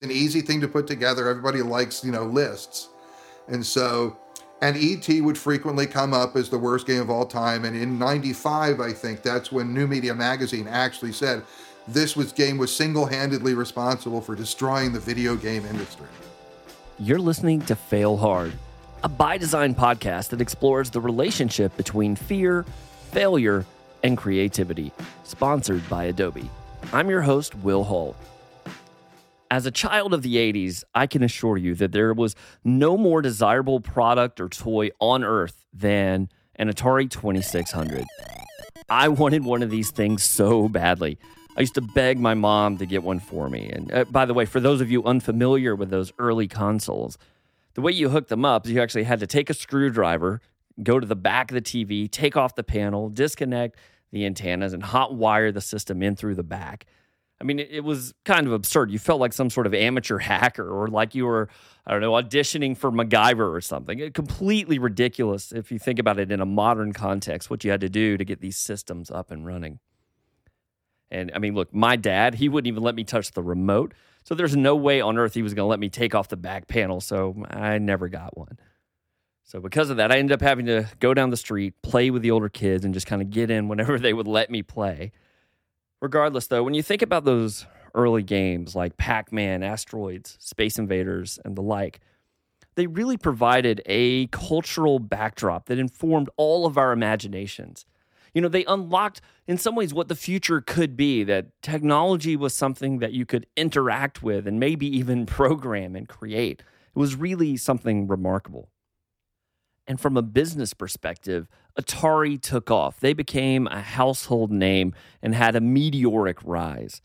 An easy thing to put together. Everybody likes, you know, lists. And so, and ET would frequently come up as the worst game of all time. And in 95, I think that's when New Media Magazine actually said this was game was single-handedly responsible for destroying the video game industry. You're listening to Fail Hard, a by design podcast that explores the relationship between fear, failure, and creativity, sponsored by Adobe. I'm your host, Will Hall. As a child of the 80s, I can assure you that there was no more desirable product or toy on earth than an Atari 2600. I wanted one of these things so badly. I used to beg my mom to get one for me. And uh, by the way, for those of you unfamiliar with those early consoles, the way you hooked them up is you actually had to take a screwdriver, go to the back of the TV, take off the panel, disconnect the antennas, and hot wire the system in through the back. I mean, it, was kind of absurd. You felt like some sort of amateur hacker or like you were, I don't know, auditioning for MacGyver or something. It, completely ridiculous if you think about it in a modern context, what you had to do to get these systems up and running. And I mean, look, my dad, he wouldn't even let me touch the remote. So there's no way on earth he was going to let me take off the back panel. So I never got one. So because of that, I ended up having to go down the street, play with the older kids, and just kind of get in whenever they would let me play. Regardless, though, when you think about those early games like Pac Man, Asteroids, Space Invaders, and the like, they really provided a cultural backdrop that informed all of our imaginations. You know, they unlocked in some ways what the future could be that technology was something that you could interact with and maybe even program and create. It was really something remarkable. And from a business perspective, Atari took off. They became a household name and had a meteoric rise.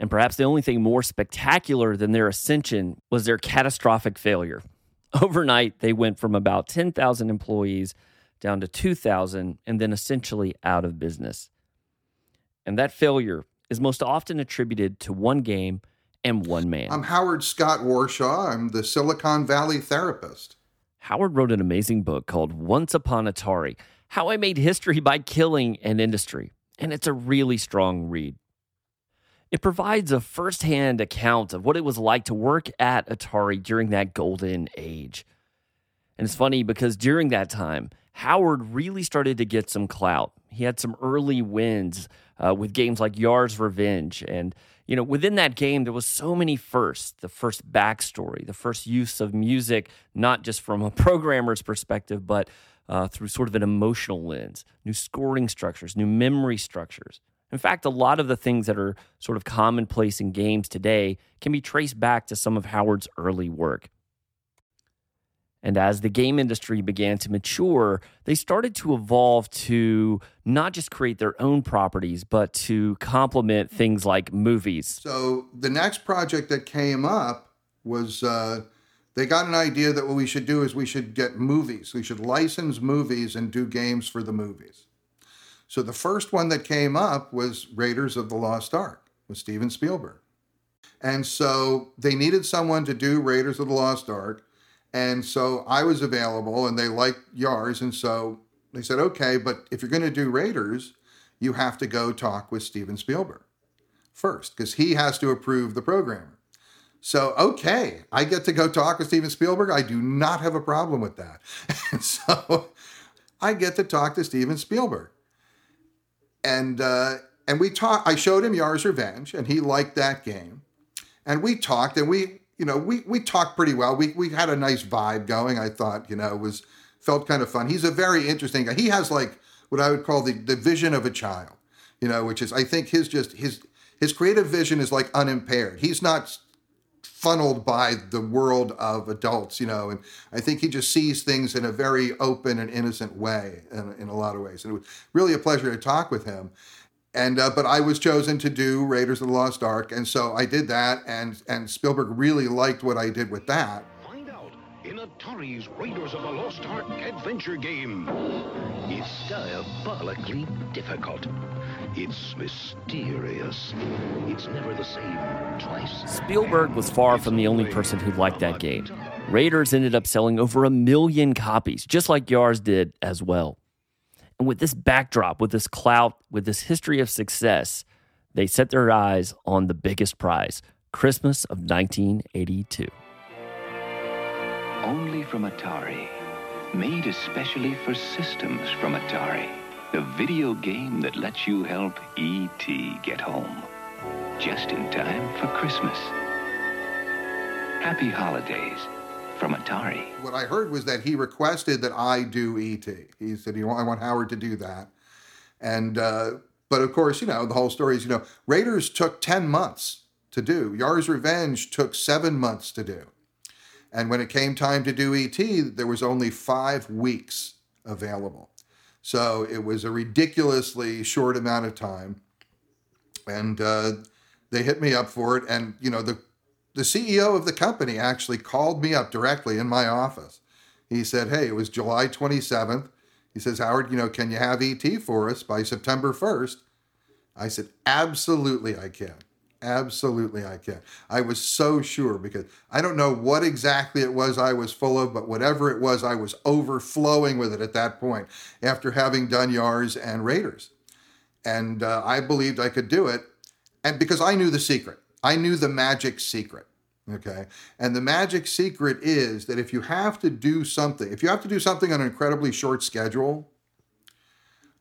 And perhaps the only thing more spectacular than their ascension was their catastrophic failure. Overnight, they went from about 10,000 employees down to 2,000 and then essentially out of business. And that failure is most often attributed to one game and one man. I'm Howard Scott Warshaw. I'm the Silicon Valley therapist. Howard wrote an amazing book called Once Upon Atari How I Made History by Killing an Industry. And it's a really strong read. It provides a firsthand account of what it was like to work at Atari during that golden age. And it's funny because during that time, Howard really started to get some clout. He had some early wins uh, with games like Yars' Revenge and you know, within that game, there was so many firsts. The first backstory, the first use of music, not just from a programmer's perspective, but uh, through sort of an emotional lens, new scoring structures, new memory structures. In fact, a lot of the things that are sort of commonplace in games today can be traced back to some of Howard's early work. And as the game industry began to mature, they started to evolve to not just create their own properties, but to complement things like movies. So the next project that came up was uh, they got an idea that what we should do is we should get movies. We should license movies and do games for the movies. So the first one that came up was Raiders of the Lost Ark with Steven Spielberg. And so they needed someone to do Raiders of the Lost Ark and so I was available and they liked Yars. And so they said, okay, but if you're going to do Raiders, you have to go talk with Steven Spielberg first because he has to approve the programmer. So, okay, I get to go talk with Steven Spielberg. I do not have a problem with that. And so I get to talk to Steven Spielberg. And, uh, and we talked, I showed him Yars' Revenge and he liked that game. And we talked and we, you know, we we talked pretty well. We we had a nice vibe going. I thought, you know, was felt kind of fun. He's a very interesting guy. He has like what I would call the the vision of a child, you know, which is I think his just his his creative vision is like unimpaired. He's not funneled by the world of adults, you know, and I think he just sees things in a very open and innocent way in, in a lot of ways. And it was really a pleasure to talk with him and uh, but I was chosen to do Raiders of the Lost Ark, and so I did that, and and Spielberg really liked what I did with that. Find out in Atari's Raiders of the Lost Ark adventure game. It's diabolically difficult. It's mysterious. It's never the same twice. Spielberg was far from the only person who liked that game. Raiders ended up selling over a million copies, just like Yars did as well. And with this backdrop, with this clout, with this history of success, they set their eyes on the biggest prize Christmas of 1982. Only from Atari. Made especially for systems from Atari. The video game that lets you help E.T. get home. Just in time for Christmas. Happy holidays from Atari. What I heard was that he requested that I do ET. He said, "You know, I want Howard to do that." And uh, but of course, you know, the whole story is, you know, Raiders took ten months to do. Yars' Revenge took seven months to do. And when it came time to do ET, there was only five weeks available. So it was a ridiculously short amount of time. And uh, they hit me up for it. And, you know, the the CEO of the company actually called me up directly in my office. He said, Hey, it was July 27th. He says, Howard, you know, can you have ET for us by September 1st? I said, Absolutely, I can. Absolutely, I can. I was so sure because I don't know what exactly it was I was full of, but whatever it was, I was overflowing with it at that point after having done Yars and Raiders. And uh, I believed I could do it. And because I knew the secret. I knew the magic secret. Okay. And the magic secret is that if you have to do something, if you have to do something on an incredibly short schedule,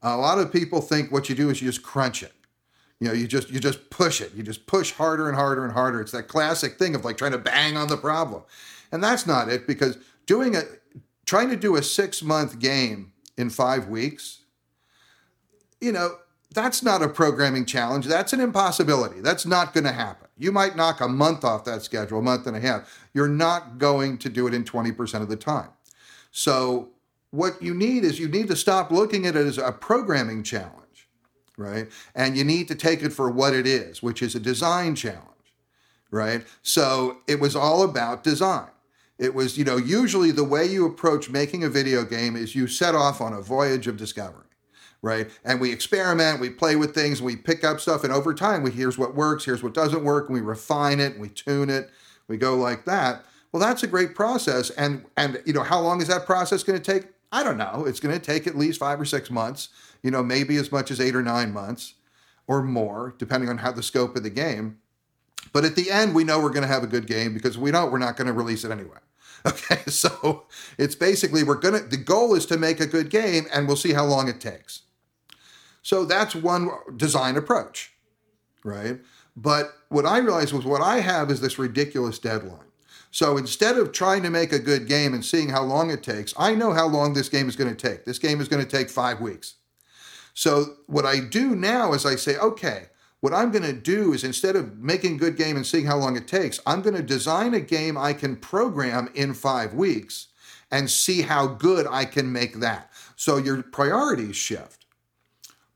a lot of people think what you do is you just crunch it. You know, you just you just push it. You just push harder and harder and harder. It's that classic thing of like trying to bang on the problem. And that's not it because doing a trying to do a 6-month game in 5 weeks, you know, that's not a programming challenge. That's an impossibility. That's not going to happen. You might knock a month off that schedule, a month and a half. You're not going to do it in 20% of the time. So, what you need is you need to stop looking at it as a programming challenge, right? And you need to take it for what it is, which is a design challenge, right? So, it was all about design. It was, you know, usually the way you approach making a video game is you set off on a voyage of discovery right? And we experiment, we play with things, we pick up stuff, and over time, we here's what works, here's what doesn't work, and we refine it, we tune it, we go like that. Well, that's a great process, and and you know how long is that process going to take? I don't know. It's going to take at least five or six months. You know, maybe as much as eight or nine months, or more, depending on how the scope of the game. But at the end, we know we're going to have a good game because we know we're not going to release it anyway. Okay, so it's basically we're gonna. The goal is to make a good game, and we'll see how long it takes. So that's one design approach, right? But what I realized was what I have is this ridiculous deadline. So instead of trying to make a good game and seeing how long it takes, I know how long this game is going to take. This game is going to take five weeks. So what I do now is I say, okay, what I'm going to do is instead of making a good game and seeing how long it takes, I'm going to design a game I can program in five weeks and see how good I can make that. So your priorities shift.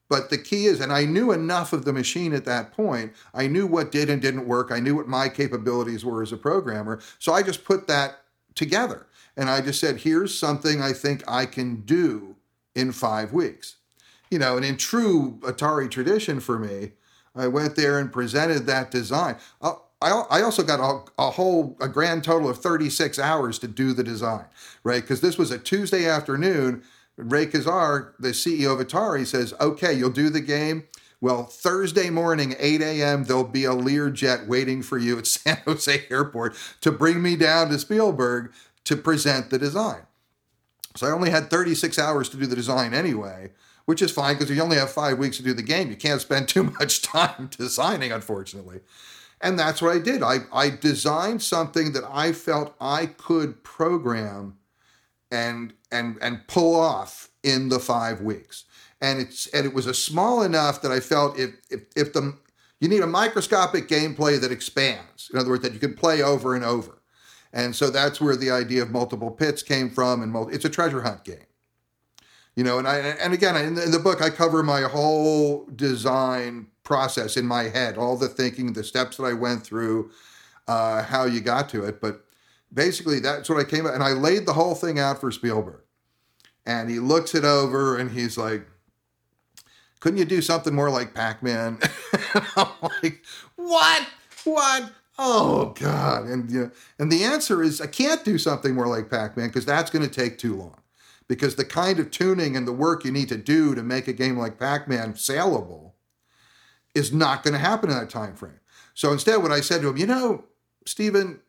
But the key is, and I knew enough of the machine at that point. I knew what did and didn't work. I knew what my capabilities were as a programmer. So I just put that together. And I just said, here's something I think I can do in five weeks. You know, and in true Atari tradition for me, I went there and presented that design. Uh, I, also got a, a, whole, a grand total of 36 hours to do the design, right? Because this was a Tuesday afternoon Ray Kassar, the CEO of Atari, says, okay, you'll do the game. Well, Thursday morning, 8 a.m., there'll be a Learjet waiting for you at San Jose Airport to bring me down to Spielberg to present the design. So I only had 36 hours to do the design anyway, which is fine because you only have five weeks to do the game. You can't spend too much time designing, unfortunately. And that's what I did. I, I designed something that I felt I could program and and and pull off in the five weeks. And it's and it was a small enough that I felt if if, if the you need a microscopic gameplay that expands. In other words, that you can play over and over. And so that's where the idea of multiple pits came from. And multi, it's a treasure hunt game. You know, and I and again in the, in the book I cover my whole design process in my head, all the thinking, the steps that I went through, uh, how you got to it. But basically that's what I came up and I laid the whole thing out for Spielberg. And he looks it over and he's like, couldn't you do something more like Pac-Man? I'm like, what? What? Oh God. And you know, and the answer is I can't do something more like Pac-Man because that's going to take too long. Because the kind of tuning and the work you need to do to make a game like Pac-Man saleable is not going to happen in that time frame. So instead, what I said to him, you know, Steven,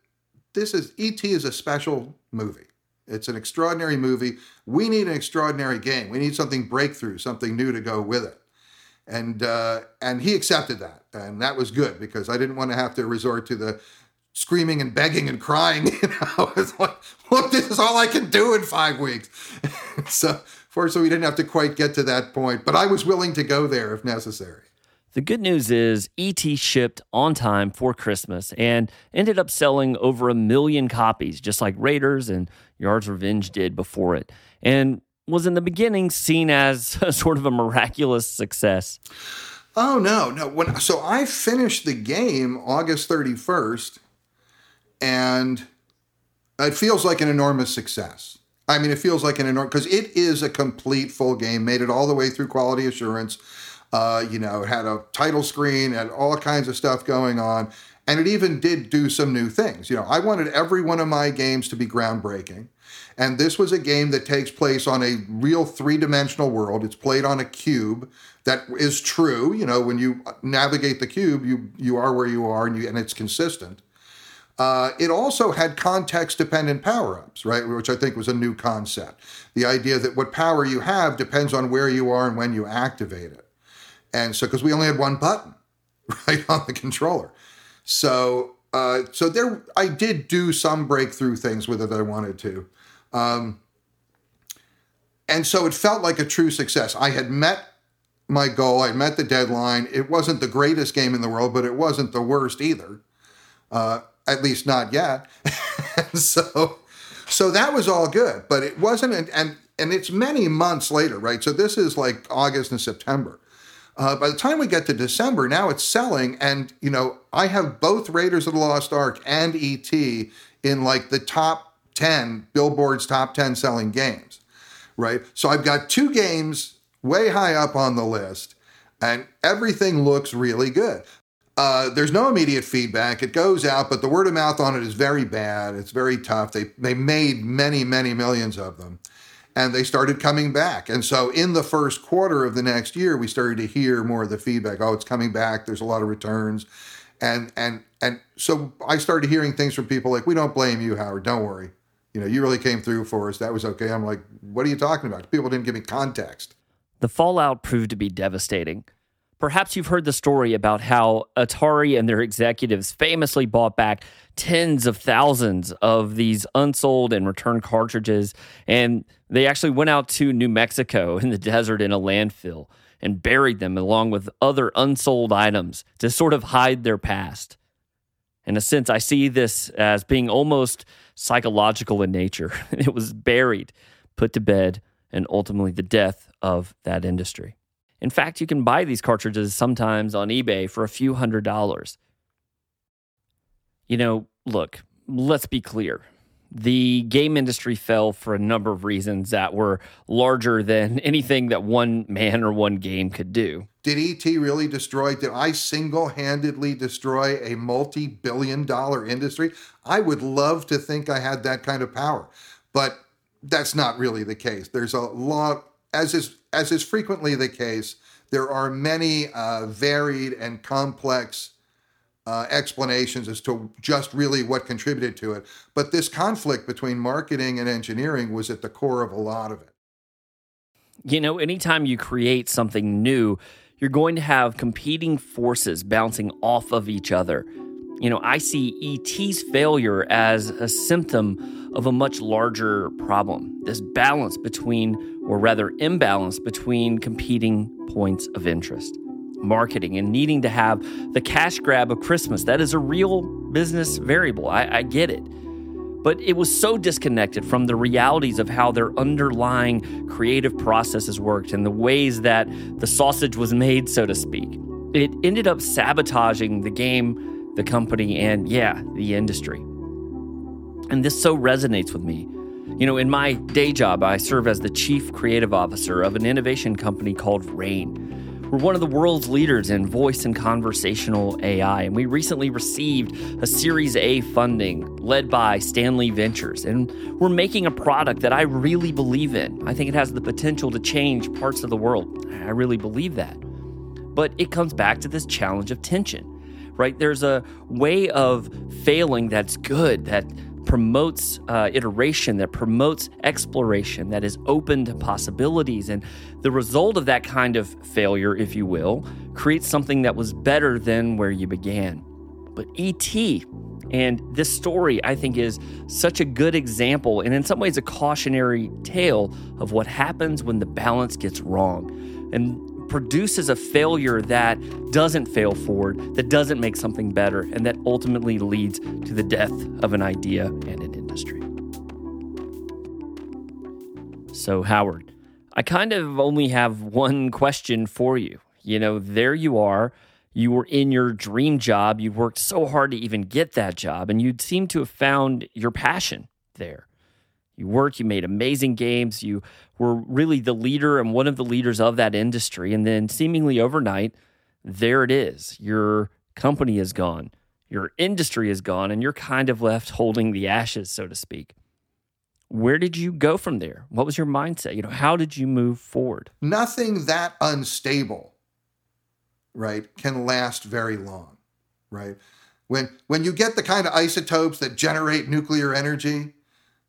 this is E.T. is a special movie. It's an extraordinary movie. We need an extraordinary game. We need something breakthrough, something new to go with it. And uh, and he accepted that, and that was good because I didn't want to have to resort to the screaming and begging and crying. You know, it's like, look, this is all I can do in five weeks. so fortunately, we didn't have to quite get to that point, but I was willing to go there if necessary. The good news is ET shipped on time for Christmas and ended up selling over a million copies, just like Raiders and Yars' Revenge did before it, and was in the beginning seen as a sort of a miraculous success. Oh no, no. When so I finished the game August 31st and it feels like an enormous success. I mean, it feels like an enormous because it is a complete full game. Made it all the way through quality assurance. Uh, you know, it had a title screen, and all kinds of stuff going on, and it even did do some new things. You know, I wanted every one of my games to be groundbreaking. And this was a game that takes place on a real three dimensional world. It's played on a cube. That is true. You know, when you navigate the cube, you you are where you are, and you and it's consistent. Uh, it also had context dependent power ups, right? Which I think was a new concept. The idea that what power you have depends on where you are and when you activate it. And so, because we only had one button, right, on the controller. So, uh, so there, I did do some breakthrough things with it that I wanted to. Um, and so it felt like a true success. I had met my goal, I met the deadline. It wasn't the greatest game in the world, but it wasn't the worst either. Uh, at least not yet. so, so that was all good, but it wasn't, and, and and it's many months later, right? So this is like August and September. Uh, by the time we get to December, now it's selling, and you know I have both Raiders of the Lost Ark and ET in like the top ten Billboard's top ten selling games, right? So I've got two games way high up on the list, and everything looks really good. Uh, there's no immediate feedback. It goes out, but the word of mouth on it is very bad. It's very tough. They they made many many millions of them, and they started coming back. And so in the first quarter of the next year, we started to hear more of the feedback. Oh, it's coming back. There's a lot of returns, and and and so I started hearing things from people like, "We don't blame you, Howard. Don't worry. You know, you really came through for us. That was okay." I'm like, "What are you talking about?" People didn't give me context. The fallout proved to be devastating. Perhaps you've heard the story about how Atari and their executives famously bought back tens of thousands of these unsold and returned cartridges. And they actually went out to New Mexico in the desert in a landfill and buried them along with other unsold items to sort of hide their past. In a sense, I see this as being almost psychological in nature. It was buried, put to bed, and ultimately the death of that industry. In fact, you can buy these cartridges sometimes on eBay for a few hundred dollars. You know, look, let's be clear. The game industry fell for a number of reasons that were larger than anything that one man or one game could do. Did ET really destroy? Did I single handedly destroy a multi billion dollar industry? I would love to think I had that kind of power, but that's not really the case. There's a lot, as is as is frequently the case, there are many uh, varied and complex uh, explanations as to just really what contributed to it. But this conflict between marketing and engineering was at the core of a lot of it. You know, anytime you create something new, you're going to have competing forces bouncing off of each other. You know, I see ET's failure as a symptom of a much larger problem this balance between, or rather, imbalance between competing points of interest. Marketing and needing to have the cash grab of Christmas. That is a real business variable. I, I get it. But it was so disconnected from the realities of how their underlying creative processes worked and the ways that the sausage was made, so to speak. It ended up sabotaging the game the company, and yeah, the industry. And this so resonates with me. You know, in my day job, I serve as the chief creative officer of an innovation company called Rain. We're one of the world's leaders in voice and conversational AI, and we recently received a Series A funding led by Stanley Ventures. And we're making a product that I really believe in. I think it has the potential to change parts of the world. I really believe that. But it comes back to this challenge of tension right? There's a way of failing that's good, that promotes uh, iteration, that promotes exploration, that is open to possibilities. And the result of that kind of failure, if you will, creates something that was better than where you began. But E.T. and this story, I think, is such a good example and in some ways a cautionary tale of what happens when the balance gets wrong. And produces a failure that doesn't fail forward, that doesn't make something better, and that ultimately leads to the death of an idea and an industry. So, Howard, I kind of only have one question for you. You know, there you are. You were in your dream job. You worked so hard to even get that job, and you seem to have found your passion there. You worked, you made amazing games, you were really the leader and one of the leaders of that industry. And then, seemingly overnight, there it is. Your company is gone, your industry is gone, and you're kind of left holding the ashes, so to speak. Where did you go from there? What was your mindset? You know, how did you move forward? Nothing that unstable, right, can last very long, right? When when you get the kind of isotopes that generate nuclear energy,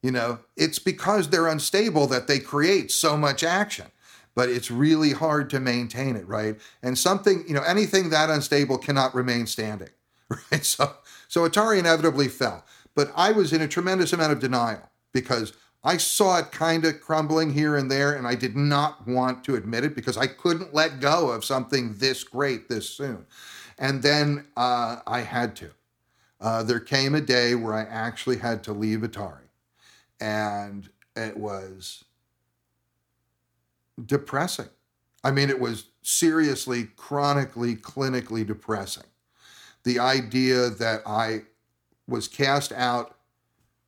you know, it's because they're unstable that they create so much action. But it's really hard to maintain it, right? And something, you know, anything that unstable cannot remain standing, right? So, so Atari inevitably fell. But I was in a tremendous amount of denial because I saw it kind of crumbling here and there, and I did not want to admit it because I couldn't let go of something this great this soon. And then uh, I had to. Uh, there came a day where I actually had to leave Atari and it was depressing. I mean, it was seriously, chronically, clinically depressing. The idea that I was cast out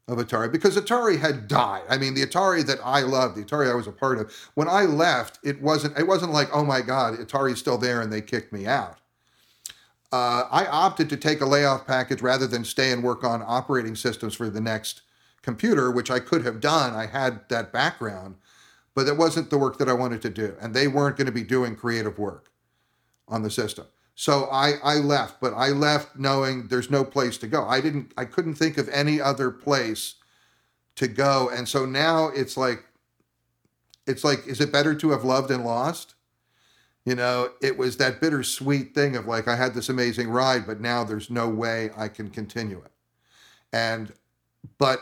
of Atari because Atari had died. I mean, the Atari that I loved, the Atari I was a part of, when I left, it wasn't it wasn't like, oh my God, Atari's still there and they kicked me out. Uh, I opted to take a layoff package rather than stay and work on operating systems for the next computer, which I could have done. I had that background, but it wasn't the work that I wanted to do. And they weren't going to be doing creative work on the system. So I, I left, but I left knowing there's no place to go. I didn't I couldn't think of any other place to go. And so now it's like it's like, is it better to have loved and lost? You know, it was that bittersweet thing of like I had this amazing ride, but now there's no way I can continue it. And but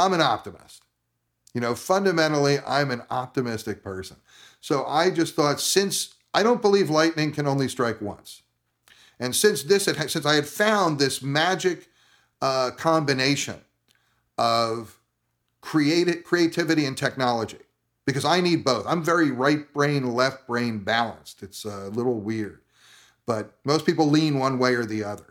I'm an optimist. You know, fundamentally, I'm an optimistic person. So I just thought since I don't believe lightning can only strike once. And since this, had, since I had found this magic uh, combination of creative, creativity and technology, because I need both. I'm very right brain, left brain balanced. It's a little weird, but most people lean one way or the other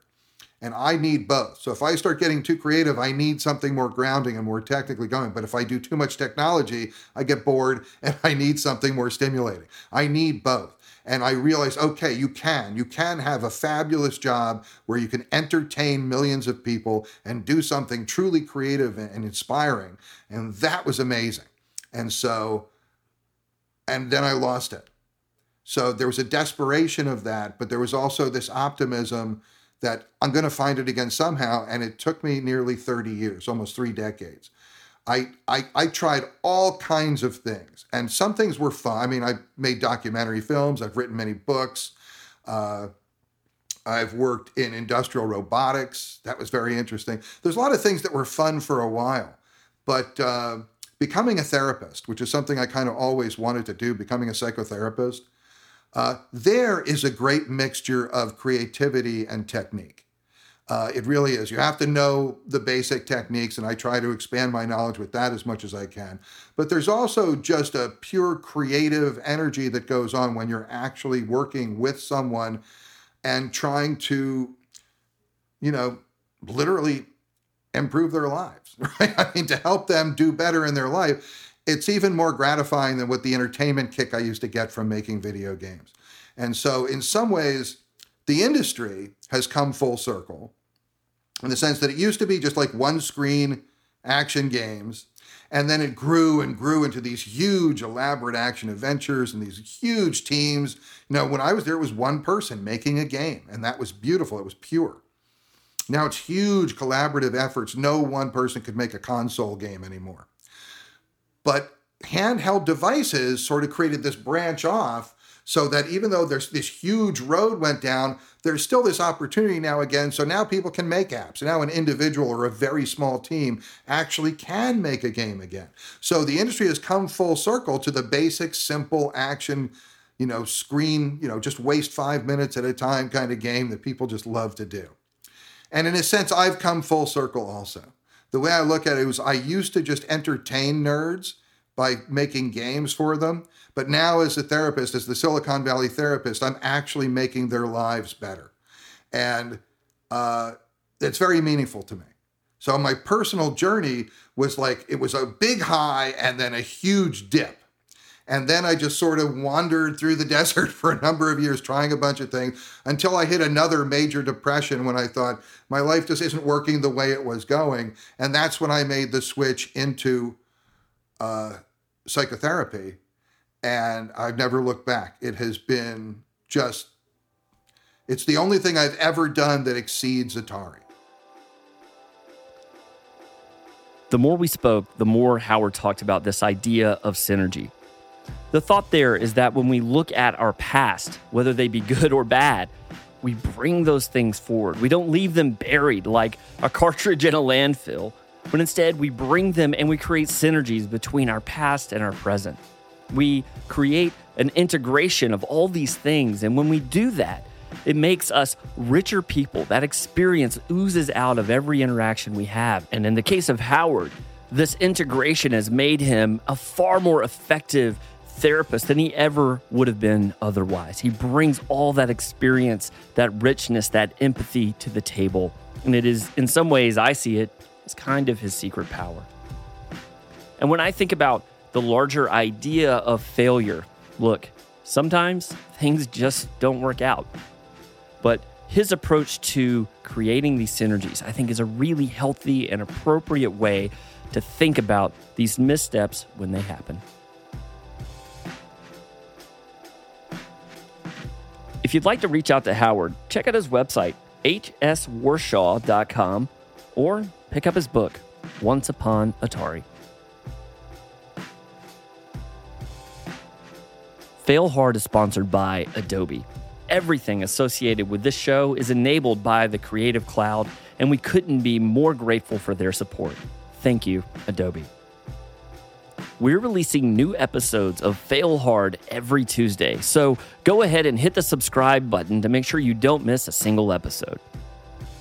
and I need both. So if I start getting too creative, I need something more grounding and more technically going. But if I do too much technology, I get bored and I need something more stimulating. I need both. And I realize, okay, you can. You can have a fabulous job where you can entertain millions of people and do something truly creative and inspiring. And that was amazing. And so, and then I lost it. So there was a desperation of that, but there was also this optimism that I'm going to find it again somehow. And it took me nearly 30 years, almost three decades. I, I, I tried all kinds of things, and some things were fun. I mean, I made documentary films, I've written many books. Uh, I've worked in industrial robotics. That was very interesting. There's a lot of things that were fun for a while, but uh, becoming a therapist, which is something I kind of always wanted to do, becoming a psychotherapist, uh, there is a great mixture of creativity and technique. Uh, it really is. You have to know the basic techniques, and I try to expand my knowledge with that as much as I can. But there's also just a pure creative energy that goes on when you're actually working with someone and trying to, you know, literally improve their lives, right? I mean, to help them do better in their life it's even more gratifying than what the entertainment kick I used to get from making video games. And so, in some ways, the industry has come full circle in the sense that it used to be just like one screen action games. And then it grew and grew into these huge, elaborate action adventures and these huge teams. You know, when I was there, it was one person making a game, and that was beautiful. It was pure. Now it's huge collaborative efforts. No one person could make a console game anymore. But handheld devices sort of created this branch off so that even though there's this huge road went down, there's still this opportunity now again. So now people can make apps. Now an individual or a very small team actually can make a game again. So the industry has come full circle to the basic, simple action, you know, screen, you know, just waste five minutes at a time kind of game that people just love to do. And in a sense, I've come full circle also. The way I look at it was I used to just entertain nerds by making games for them. But now, as a therapist, as the Silicon Valley therapist, I'm actually making their lives better. And uh, it's very meaningful to me. So, my personal journey was like it was a big high and then a huge dip. And then I just sort of wandered through the desert for a number of years trying a bunch of things until I hit another major depression when I thought my life just isn't working the way it was going. And that's when I made the switch into uh, psychotherapy and I've never looked back. It has been just, it's the only thing I've ever done that exceeds Atari. The more we spoke, the more Howard talked about this idea of synergy. The thought there is that when we look at our past, whether they be good or bad, we bring those things forward. We don't leave them buried like a cartridge in a landfill, but instead we bring them and we create synergies between our past and our present. We create an integration of all these things. And when we do that, it makes us richer people. That experience oozes out of every interaction we have. And in the case of Howard, this integration has made him a far more effective therapist than he ever would have been otherwise. He brings all that experience, that richness, that empathy to the table. And it is, in some ways, I see it as kind of his secret power. And when I think about the larger idea of failure. Look, sometimes things just don't work out. But his approach to creating these synergies, I think, is a really healthy and appropriate way to think about these missteps when they happen. If you'd like to reach out to Howard, check out his website, hswarshaw.com, or pick up his book, Once Upon Atari. Fail Hard is sponsored by Adobe. Everything associated with this show is enabled by the Creative Cloud, and we couldn't be more grateful for their support. Thank you, Adobe. We're releasing new episodes of Fail Hard every Tuesday, so go ahead and hit the subscribe button to make sure you don't miss a single episode.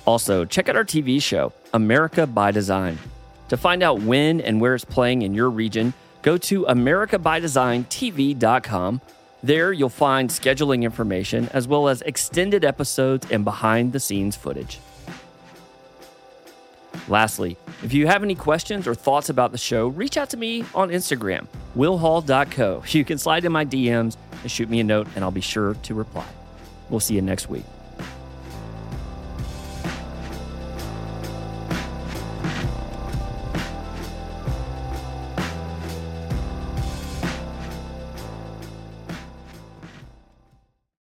Also, check out our TV show, America by Design. To find out when and where it's playing in your region, go to americabydesigntv.com there, you'll find scheduling information as well as extended episodes and behind the scenes footage. Lastly, if you have any questions or thoughts about the show, reach out to me on Instagram, willhall.co. You can slide in my DMs and shoot me a note, and I'll be sure to reply. We'll see you next week.